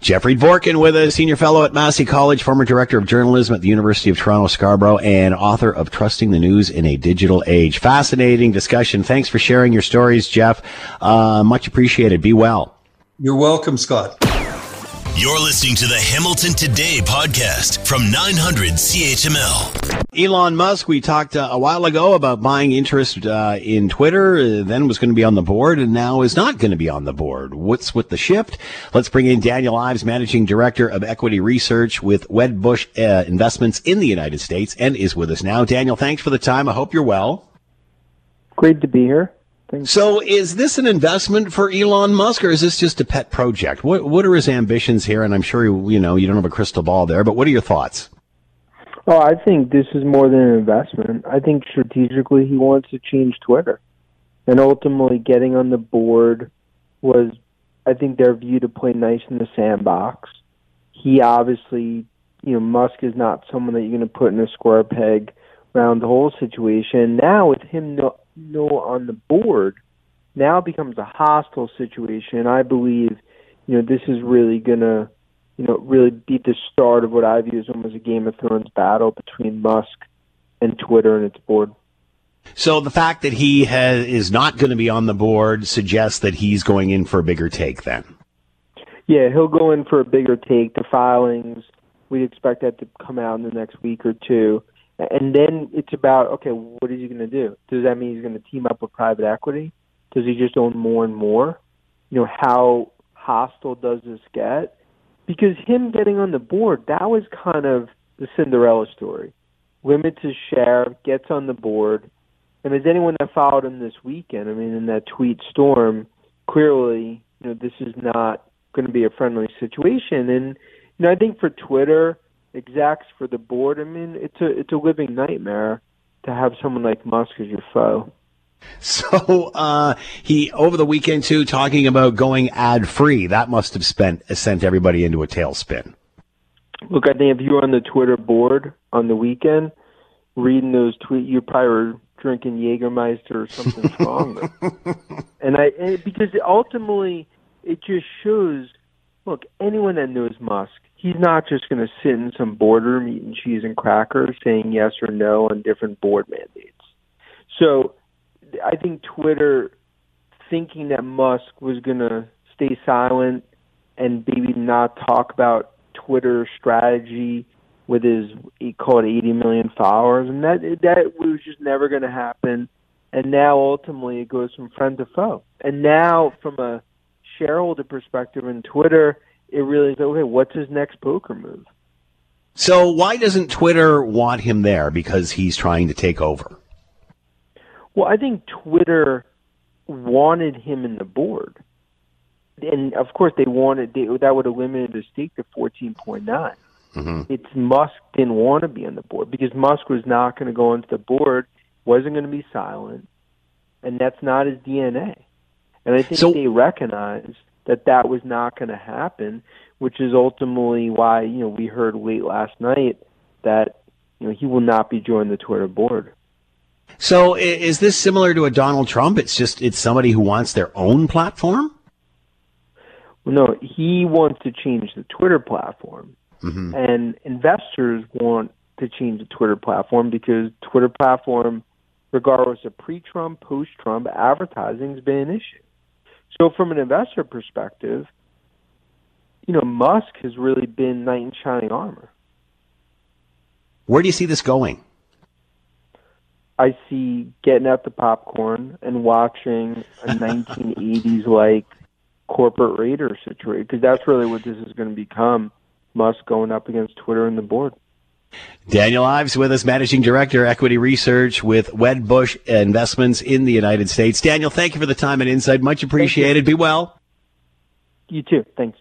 C: Jeffrey Dvorkin with us, senior fellow at Massey College, former director of journalism at the University of Toronto Scarborough, and author of Trusting the News in a Digital Age. Fascinating discussion. Thanks for sharing your stories, Jeff. Uh, much appreciated. Be well.
I: You're welcome, Scott.
A: You're listening to the Hamilton Today podcast from 900 CHML.
C: Elon Musk, we talked uh, a while ago about buying interest uh, in Twitter, uh, then was going to be on the board, and now is not going to be on the board. What's with the shift? Let's bring in Daniel Ives, Managing Director of Equity Research with Wedbush uh, Investments in the United States, and is with us now. Daniel, thanks for the time. I hope you're well.
J: Great to be here.
C: So, is this an investment for Elon Musk, or is this just a pet project? What What are his ambitions here? And I'm sure you, you know you don't have a crystal ball there, but what are your thoughts?
J: Oh, I think this is more than an investment. I think strategically he wants to change Twitter, and ultimately getting on the board was, I think, their view to play nice in the sandbox. He obviously, you know, Musk is not someone that you're going to put in a square peg around the whole situation. Now with him no, no on the board now becomes a hostile situation. I believe, you know, this is really gonna, you know, really be the start of what I view as almost a Game of Thrones battle between Musk and Twitter and its board.
C: So the fact that he has, is not going to be on the board suggests that he's going in for a bigger take then.
J: Yeah, he'll go in for a bigger take. The filings, we expect that to come out in the next week or two. And then it's about okay, what is he going to do? Does that mean he's going to team up with private equity? Does he just own more and more? You know, how hostile does this get? Because him getting on the board, that was kind of the Cinderella story. Limits his share, gets on the board. And as anyone that followed him this weekend, I mean, in that tweet storm, clearly, you know, this is not going to be a friendly situation. And, you know, I think for Twitter, execs for the board. I mean, it's a it's a living nightmare to have someone like Musk as your foe.
C: So uh, he over the weekend too talking about going ad free. That must have spent sent everybody into a tailspin.
J: Look, I think if you were on the Twitter board on the weekend, reading those tweets, you probably were drinking Jägermeister or something stronger. and I and because ultimately it just shows. Look, anyone that knows Musk, he's not just going to sit in some boardroom eating cheese and crackers, saying yes or no on different board mandates. So, I think Twitter thinking that Musk was going to stay silent and maybe not talk about Twitter strategy with his he called 80 million followers, and that that was just never going to happen. And now ultimately it goes from friend to foe. And now from a shareholder perspective in Twitter, it really is okay. What's his next poker move?
C: So why doesn't Twitter want him there? Because he's trying to take over.
J: Well, I think Twitter wanted him in the board, and of course they wanted they, that would have limited the stake to fourteen point nine.
C: Mm-hmm.
J: It's Musk didn't want to be on the board because Musk was not going to go into the board, wasn't going to be silent, and that's not his DNA. And I think
C: So-
J: they recognized that that was not going to happen, which is ultimately why you know we heard late last night that you know he will not be joining the Twitter board.
C: So is this similar to a Donald Trump? It's just it's somebody who wants their own platform.
J: Well, no, he wants to change the Twitter platform,
C: Mhm.
J: and investors want to change the Twitter platform because Twitter platform, regardless of pre-Trump, post-Trump, advertising has been an issue. So, from an investor perspective, you know, Musk has really been knight in shining armor.
C: Where do you see this going?
J: I see getting out the popcorn and watching a 1980s like corporate raider situation because that's really what this is going to become. Musk going up against Twitter and the board.
C: Daniel Ives with us, Managing Director, Equity Research with Wedbush Investments in the United States. Daniel, thank you for the time and insight. Much appreciated. Be well.
J: You too. Thanks.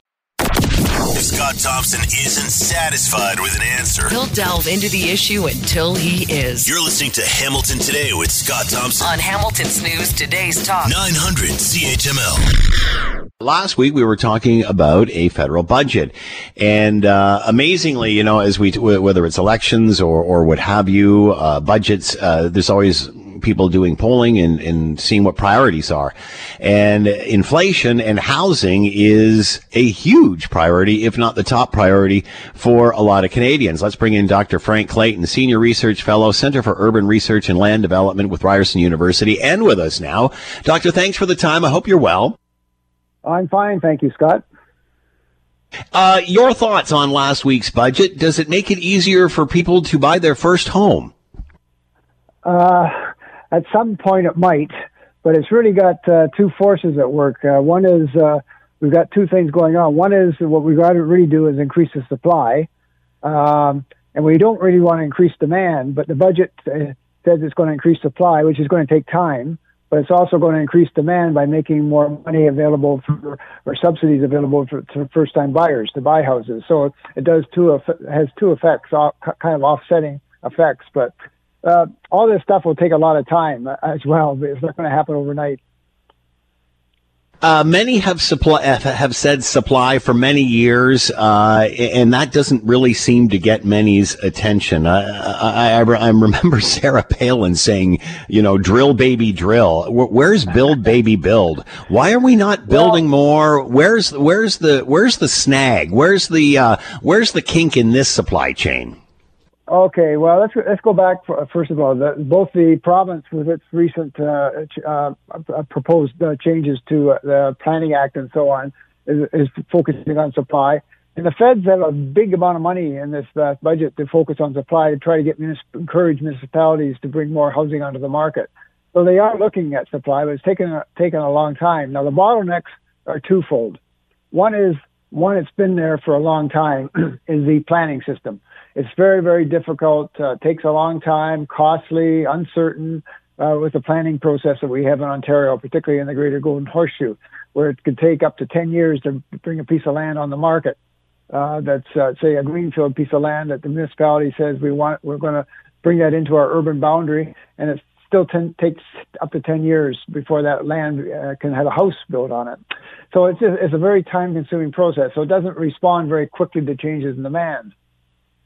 A: If Scott Thompson isn't satisfied with an answer,
G: He'll delve into the issue until he is.
A: you're listening to Hamilton Today with Scott Thompson.
G: On Hamilton's News Today's Talk.
A: 900 CHML.
C: Last week we were talking about a federal budget, and uh, amazingly, you know, as we whether it's elections or or what have you, uh, budgets, uh, there's always people doing polling and, and seeing what priorities are, and inflation and housing is a huge priority, if not the top priority for a lot of Canadians. Let's bring in Dr. Frank Clayton, Senior Research Fellow, Center for Urban Research and Land Development with Ryerson University, and with us now. Doctor, thanks for the time. I hope you're well.
K: I'm fine, thank you, Scott.
C: Uh, your thoughts on last week's budget? Does it make it easier for people to buy their first home?
K: Uh, at some point, it might, but it's really got uh, two forces at work. Uh, one is uh, we've got two things going on. One is what we've got to really do is increase the supply, um, and we don't really want to increase demand. But the budget uh, says it's going to increase supply, which is going to take time. But it's also going to increase demand by making more money available for, or subsidies available for, for first-time buyers to buy houses. So it does two has two effects, kind of offsetting effects. But uh, all this stuff will take a lot of time uh, as well. But it's not going to happen overnight.
C: Uh, many have supply have said supply for many years, uh, and that doesn't really seem to get many's attention. I, I, I, I remember Sarah Palin saying, "You know, drill, baby, drill." Where's build, baby, build? Why are we not building more? Where's where's the where's the snag? Where's the uh, where's the kink in this supply chain?
K: Okay, well let's let's go back for, first of all. The, both the province with its recent uh, uh, uh, proposed uh, changes to uh, the Planning Act and so on is, is focusing on supply, and the feds have a big amount of money in this uh, budget to focus on supply to try to get municip- encourage municipalities to bring more housing onto the market. So they are looking at supply, but it's taken a, taken a long time. Now the bottlenecks are twofold. One is one it's been there for a long time is the planning system. It's very, very difficult, uh, takes a long time, costly, uncertain uh, with the planning process that we have in Ontario, particularly in the Greater Golden Horseshoe, where it could take up to 10 years to bring a piece of land on the market. Uh, that's, uh, say, a greenfield piece of land that the municipality says we want, we're going to bring that into our urban boundary, and it still ten, takes up to 10 years before that land uh, can have a house built on it. So it's a, it's a very time consuming process. So it doesn't respond very quickly to changes in demand.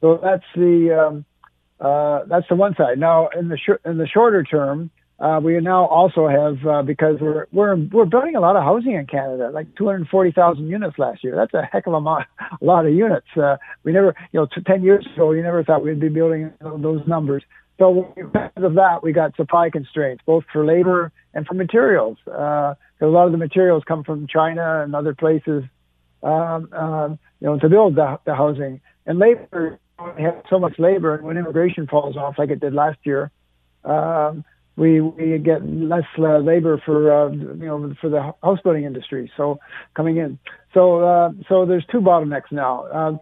K: So that's the um, uh, that's the one side. Now in the sh- in the shorter term, uh, we now also have uh, because we're we're we're building a lot of housing in Canada, like 240,000 units last year. That's a heck of a, mo- a lot of units. Uh, we never, you know, t- 10 years ago, we never thought we'd be building those numbers. So because of that, we got supply constraints, both for labor and for materials. Uh, a lot of the materials come from China and other places, um, um, you know, to build the, the housing. And labor, we have so much labor, and when immigration falls off, like it did last year, um, we we get less uh, labor for uh, you know for the house building industry. So coming in, so uh, so there's two bottlenecks now. Uh,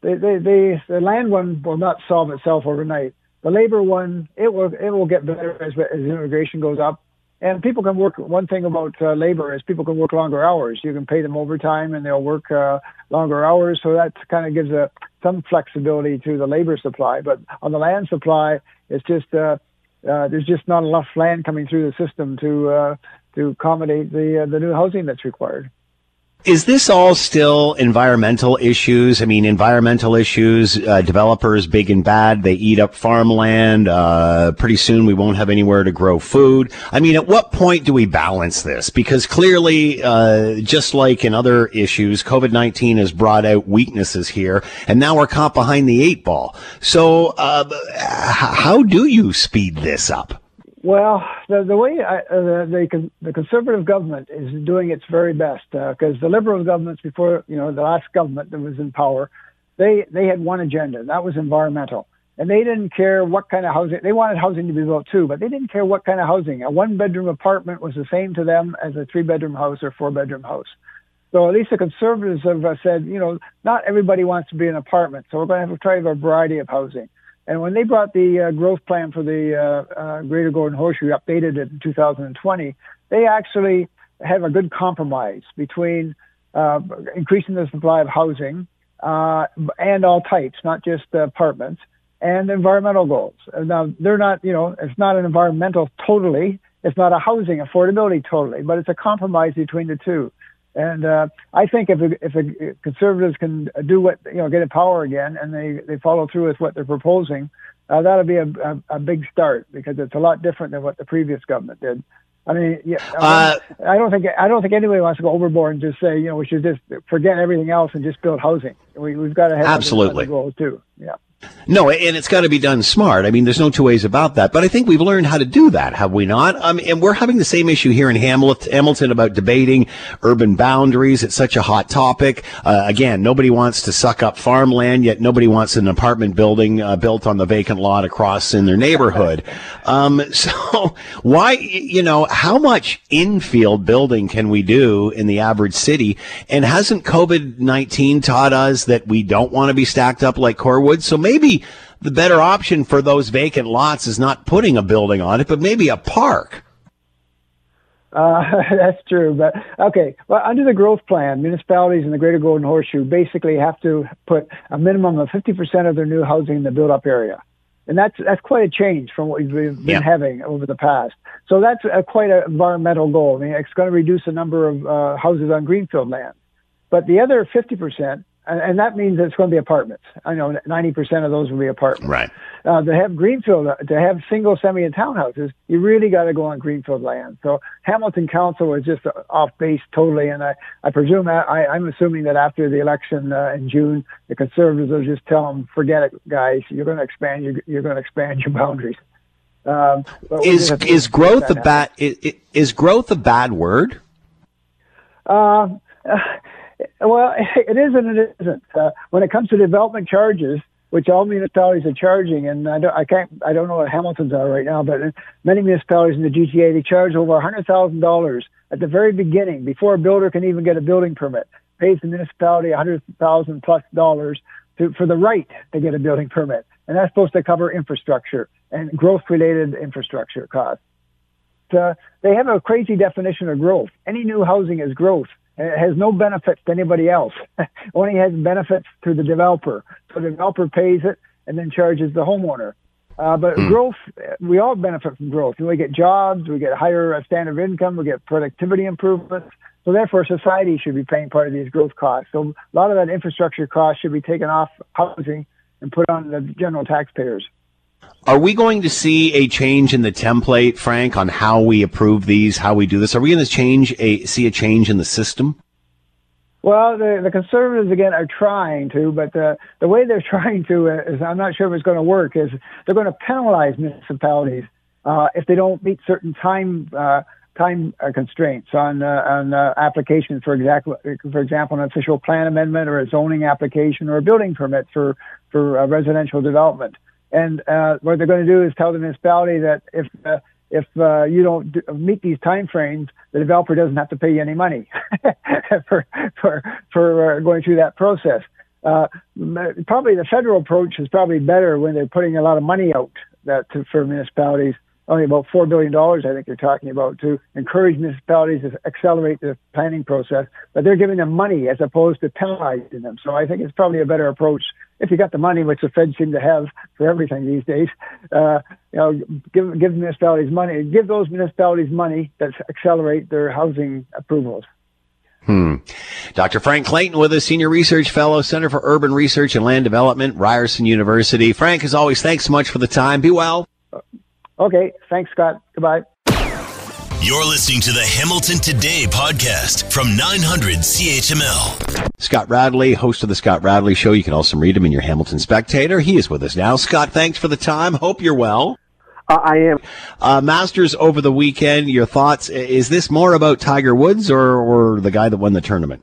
K: they, they, they, the land one will not solve itself overnight. The labor one, it will it will get better as as immigration goes up, and people can work. One thing about uh, labor is people can work longer hours. You can pay them overtime, and they'll work uh, longer hours. So that kind of gives a some flexibility to the labor supply. But on the land supply, it's just uh, uh, there's just not enough land coming through the system to uh, to accommodate the uh, the new housing that's required.
C: Is this all still environmental issues? I mean, environmental issues, uh, developers, big and bad, they eat up farmland. Uh, pretty soon we won't have anywhere to grow food. I mean, at what point do we balance this? Because clearly, uh, just like in other issues, COVID-19 has brought out weaknesses here, and now we're caught behind the eight ball. So, uh, how do you speed this up?
K: Well, the, the way I, uh, the, the conservative government is doing its very best because uh, the liberal governments before you know the last government that was in power, they they had one agenda and that was environmental, and they didn't care what kind of housing they wanted housing to be built too, but they didn't care what kind of housing. A one bedroom apartment was the same to them as a three bedroom house or four bedroom house. So at least the conservatives have uh, said, you know, not everybody wants to be in an apartment, so we're going to have to try a variety of housing. And when they brought the uh, growth plan for the uh, uh, Greater Golden Horseshoe, updated it in 2020, they actually have a good compromise between uh, increasing the supply of housing uh, and all types, not just apartments, and environmental goals. Now, they're not, you know, it's not an environmental totally, it's not a housing affordability totally, but it's a compromise between the two. And uh, I think if if a, conservatives can do what you know, get in power again, and they they follow through with what they're proposing, uh, that'll be a, a, a big start because it's a lot different than what the previous government did. I mean, yeah, uh, I don't think I don't think anybody wants to go overboard and just say you know we should just forget everything else and just build housing. We, we've got to have
C: absolutely
K: goals too. Yeah.
C: No, and it's got to be done smart. I mean, there's no two ways about that. But I think we've learned how to do that, have we not? Um, and we're having the same issue here in Hamilton about debating urban boundaries. It's such a hot topic. Uh, again, nobody wants to suck up farmland, yet nobody wants an apartment building uh, built on the vacant lot across in their neighborhood. Um, so why, you know, how much infill building can we do in the average city? And hasn't COVID-19 taught us that we don't want to be stacked up like Corewood? So maybe the better option for those vacant lots is not putting a building on it, but maybe a park.
K: Uh, that's true, but okay. Well, under the growth plan, municipalities in the Greater Golden Horseshoe basically have to put a minimum of 50% of their new housing in the built-up area, and that's that's quite a change from what we've been yeah. having over the past. So that's a, quite an environmental goal. I mean, it's going to reduce the number of uh, houses on greenfield land, but the other 50% and that means it's going to be apartments. I know 90% of those will be apartments.
C: Right.
K: Uh, to have greenfield, uh, to have single, semi, and townhouses, you really got to go on greenfield land. So Hamilton Council was just off base totally, and I, I presume I, I'm assuming that after the election uh, in June, the conservatives will just tell them, "Forget it, guys. You're going to expand. You're, you're going to expand your boundaries."
C: Um, is is growth a bad is, is growth a bad word?
K: Uh, well, it is and it isn't. Uh, when it comes to development charges, which all municipalities are charging, and I don't, I can't, I don't know what Hamilton's are right now, but many municipalities in the GTA they charge over hundred thousand dollars at the very beginning before a builder can even get a building permit. Pays the municipality a hundred thousand plus dollars to, for the right to get a building permit, and that's supposed to cover infrastructure and growth-related infrastructure costs. Uh, they have a crazy definition of growth. Any new housing is growth it has no benefits to anybody else. Only has benefits to the developer. So the developer pays it and then charges the homeowner. Uh, but
C: Hmm.
K: growth, we all benefit from growth. We get jobs, we get higher standard of income, we get productivity improvements. So therefore, society should be paying part of these growth costs. So a lot of that infrastructure cost should be taken off housing and put on the general taxpayers.
C: Are we going to see a change in the template, Frank, on how we approve these, how we do this? Are we going to change a see a change in the system?
K: Well, the, the conservatives again are trying to, but the the way they're trying to uh, is I'm not sure if it's going to work. Is they're going to penalize municipalities uh, if they don't meet certain time uh, time uh, constraints on uh, on uh, applications. For example, for example, an official plan amendment or a zoning application or a building permit for for uh, residential development. And uh, what they're going to do is tell the municipality that if uh, if uh, you don't do, meet these time frames, the developer doesn't have to pay you any money for for for uh, going through that process. Uh, probably the federal approach is probably better when they're putting a lot of money out that to, for municipalities. Only about four billion dollars, I think you're talking about, to encourage municipalities to accelerate the planning process. But they're giving them money as opposed to penalizing them. So I think it's probably a better approach if you got the money, which the Fed seem to have for everything these days. Uh, you know, give give municipalities money, give those municipalities money that accelerate their housing approvals.
C: Hmm. Dr. Frank Clayton with us, Senior Research Fellow, Center for Urban Research and Land Development, Ryerson University. Frank, as always, thanks so much for the time. Be well.
K: Okay, thanks, Scott. Goodbye.
A: You're listening to the Hamilton Today podcast from 900 CHML.
C: Scott Radley, host of the Scott Radley Show. You can also read him in your Hamilton Spectator. He is with us now. Scott, thanks for the time. Hope you're well.
L: Uh, I am.
C: Uh, Masters over the weekend. Your thoughts? Is this more about Tiger Woods or, or the guy that won the tournament?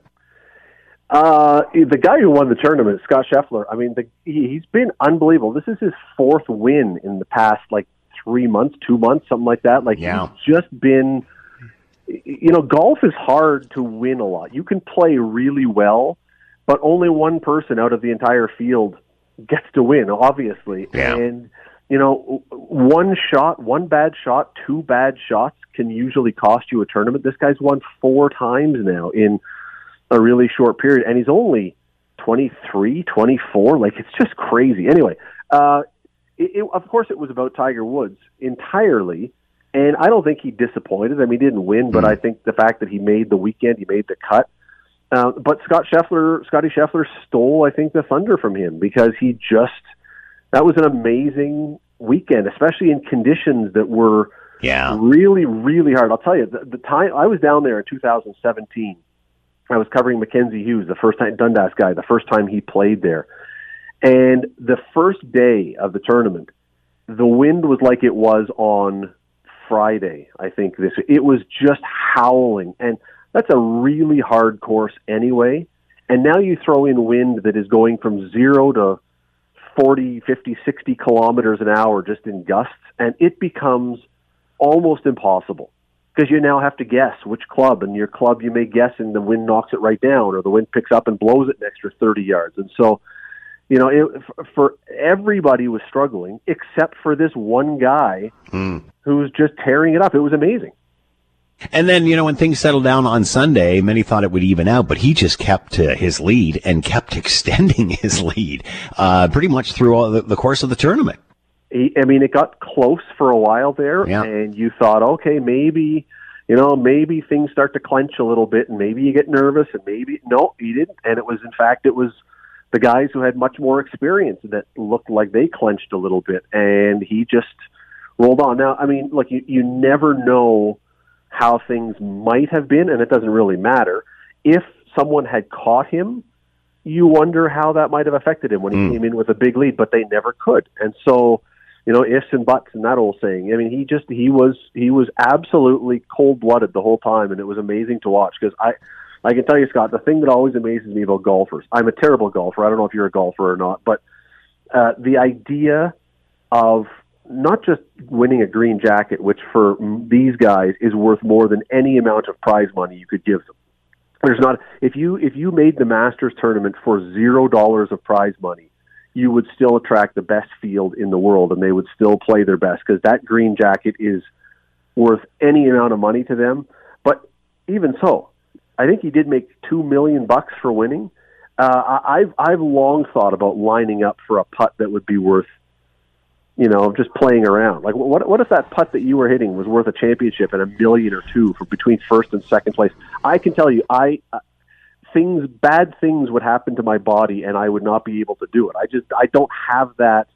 L: Uh, the guy who won the tournament, Scott Scheffler. I mean, the, he, he's been unbelievable. This is his fourth win in the past like three months, two months, something like that. Like
C: Yeah.
L: he's just been. You know, golf is hard to win a lot. You can play really well, but only one person out of the entire field gets to win. Obviously,
C: Yeah.
L: and you know, one shot, one bad shot, two bad shots can usually cost you a tournament. This guy's won four times now in a really short period, and he's only 23, 24. Like, it's just crazy. Anyway, uh, it, it, of course, it was about Tiger Woods entirely, and I don't think he disappointed. I mean, he didn't win, but I think the fact that he made the weekend, he made the cut. Uh, but Scott Scheffler, Scotty Scheffler stole, I think, the thunder from him because he just that was an amazing weekend, especially in conditions that were
C: Yeah.
L: really, really hard. I'll tell you, the, the time I was down there in 2017, I was covering Mackenzie Hughes, the first time Dundas guy, the first time he played there, and the first day of the tournament, the wind was like it was on Friday. I think this it was just howling, and that's a really hard course anyway. And now you throw in wind that is going from zero to 40, 50, 60 kilometers an hour just in gusts, and it becomes almost impossible because you now have to guess which club, and your club you may guess, and the wind knocks it right down, or the wind picks up and blows it an extra 30 yards. And so, you know, it, for everybody was struggling except for this one guy
C: Hmm.
L: who was just tearing it up. It was amazing.
C: And then, you know, when things settled down on Sunday, many thought it would even out, but he just kept to his lead and kept extending his lead, uh, pretty much through all the, the course of the tournament.
L: He, I mean, it got close for a while there,
C: Yeah.
L: and you thought, okay, maybe, you know, maybe things start to clench a little bit, and maybe you get nervous, and maybe no, he didn't. And it was, in fact, it was the guys who had much more experience that looked like they clenched a little bit, and he just rolled on. Now, I mean, like you, you never know how things might have been, and it doesn't really matter. If someone had caught him, you wonder how that might have affected him when he
C: Mm.
L: came in with a big lead, but they never could. And so, you know, ifs and buts and that old saying. I mean, he just he was he was absolutely cold blooded the whole time, and it was amazing to watch because I. I can tell you, Scott, the thing that always amazes me about golfers, I'm a terrible golfer. I don't know if you're a golfer or not, but uh, the idea of not just winning a green jacket, which for these guys is worth more than any amount of prize money you could give them. There's not if you if you made the Masters tournament for zero dollars of prize money, you would still attract the best field in the world, and they would still play their best because that green jacket is worth any amount of money to them. But even so, I think he did make two million bucks for winning. Uh, I- I've I've long thought about lining up for a putt that would be worth you know, just playing around. Like, what what if that putt that you were hitting was worth a championship and a million or two for between first and second place? I can tell you, I uh, things bad things would happen to my body, and I would not be able to do it. I just I don't have that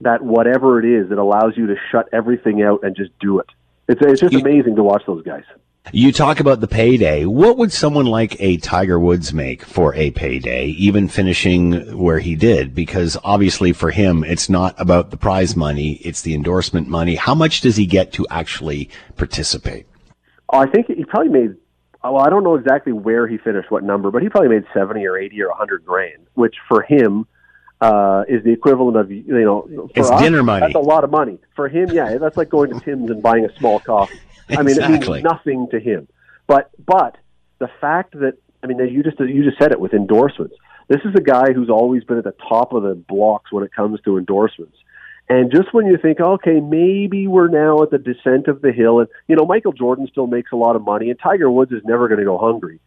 L: that whatever it is that allows you to shut everything out and just do it. It's it's just amazing to watch those guys.
C: You talk about the payday. What would someone like a Tiger Woods make for a payday, even finishing where he did? Because obviously for him, it's not about the prize money, it's the endorsement money. How much does he get to actually participate?
L: I think he probably made. Well, I don't know exactly where he finished, what number, but he probably made seventy or eighty or a hundred grand, which for him uh, is the equivalent of you know. For
C: It's
L: us,
C: dinner money.
L: That's a lot of money for him. Yeah, that's like going to Tim's and buying a small coffee. I mean, it means nothing to him. But but the fact that I mean, you just you just said it with endorsements. This is a guy who's always been at the top of the blocks when it comes to endorsements. And just when you think, okay, maybe we're now at the descent of the hill, and you know, Michael Jordan still makes a lot of money, and Tiger Woods is never going to go hungry.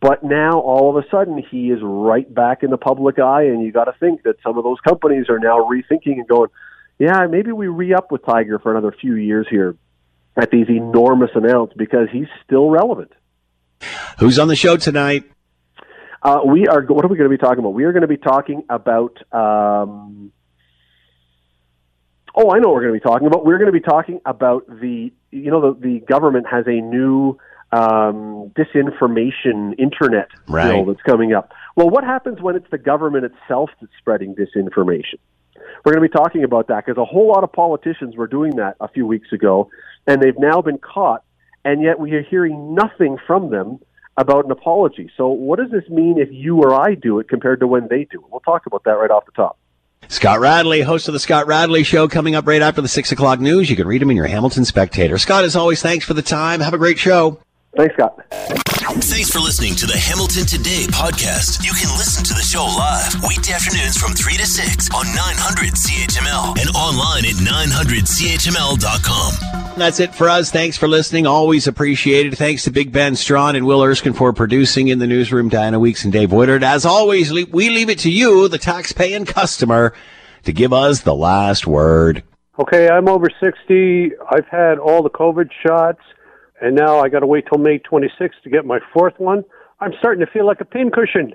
L: But now all of a sudden he is right back in the public eye, and you got to think that some of those companies are now rethinking and going, yeah, maybe we re up with Tiger for another few years here at these enormous amounts because he's still relevant.
C: Who's on the show tonight?
L: Uh, we are. What are we going to be talking about? We are going to be talking about. Um, oh, I know what we're going to be talking about. We're going to be talking about the. You know, the, the government has a new um, disinformation internet
C: Right.
L: bill that's coming up. Well, what happens when it's the government itself that's spreading disinformation? We're going to be talking about that because a whole lot of politicians were doing that a few weeks ago, and they've now been caught, and yet we are hearing nothing from them about an apology. So, what does this mean if you or I do it compared to when they do it? We'll talk about that right off the top.
C: Scott Radley, host of the Scott Radley Show, coming up right after the six o'clock news. You can read him in your Hamilton Spectator. Scott, as always, thanks for the time. Have a great show.
L: Thanks, Scott.
A: Thanks for listening to the Hamilton Today podcast. You can listen to the show live weekday afternoons from 3 to 6 on 900 CHML and online at 900CHML.com.
C: That's it for us. Thanks for listening. Always appreciated. Thanks to Big Ben Strawn and Will Erskine for producing in the newsroom. Diana Weeks and Dave Woodard. As always, we leave it to you, the tax-paying customer, to give us the last word.
M: Okay, I'm over 60. I've had all the COVID shots, and now I got to wait till May 26th to get my fourth one. I'm starting to feel like a pincushion.